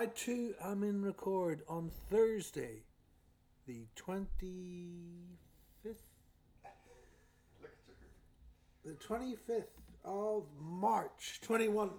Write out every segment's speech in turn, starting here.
I too am in record on Thursday, the 25th. The 25th of March 21.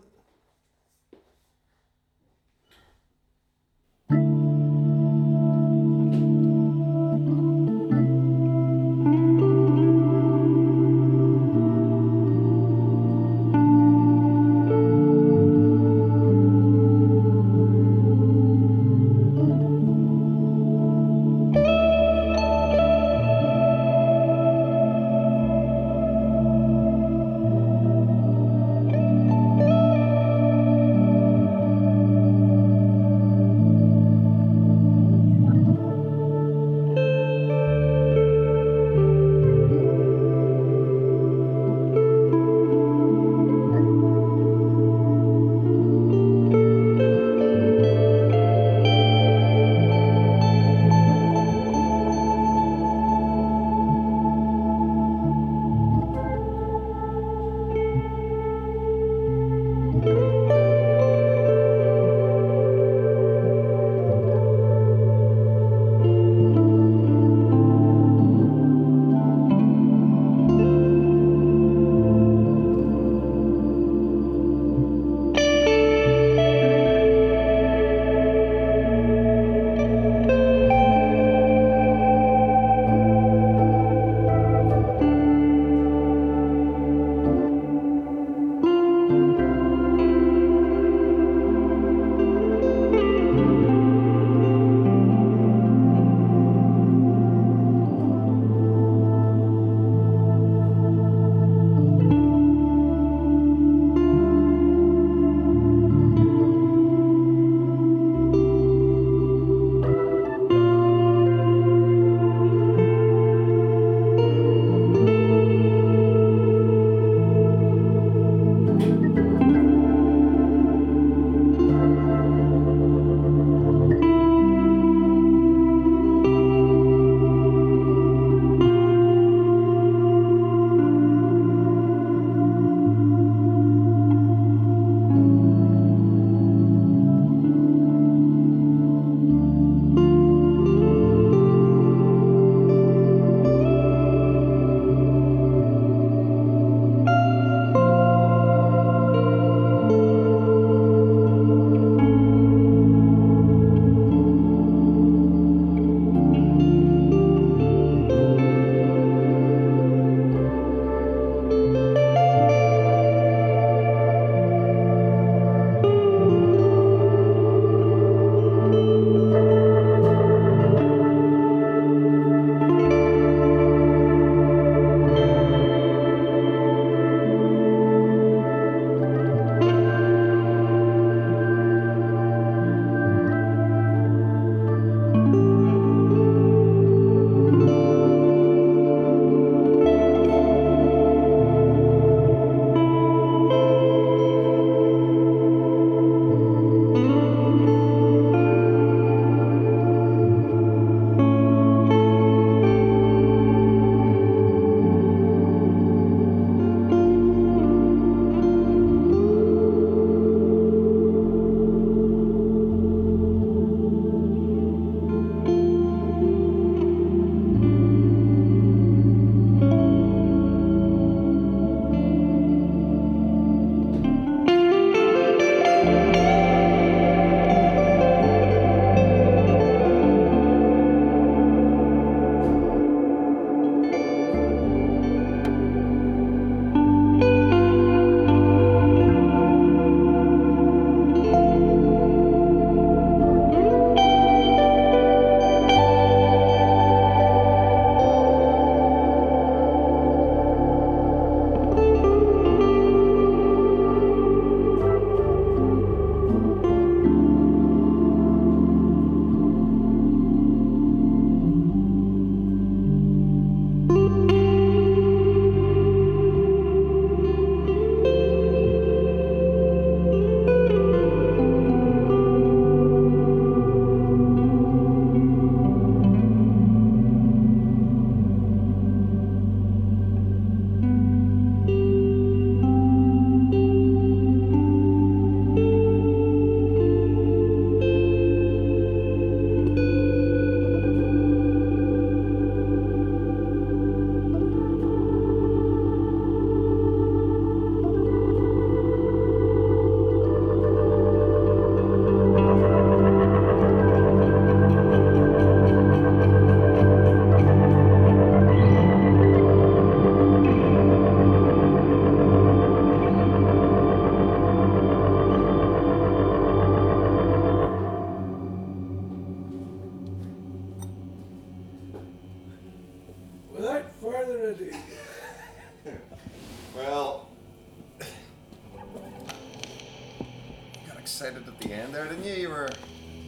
Excited at the end there, didn't you? You were.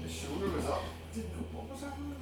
The shoulder was up. Didn't know what was happening.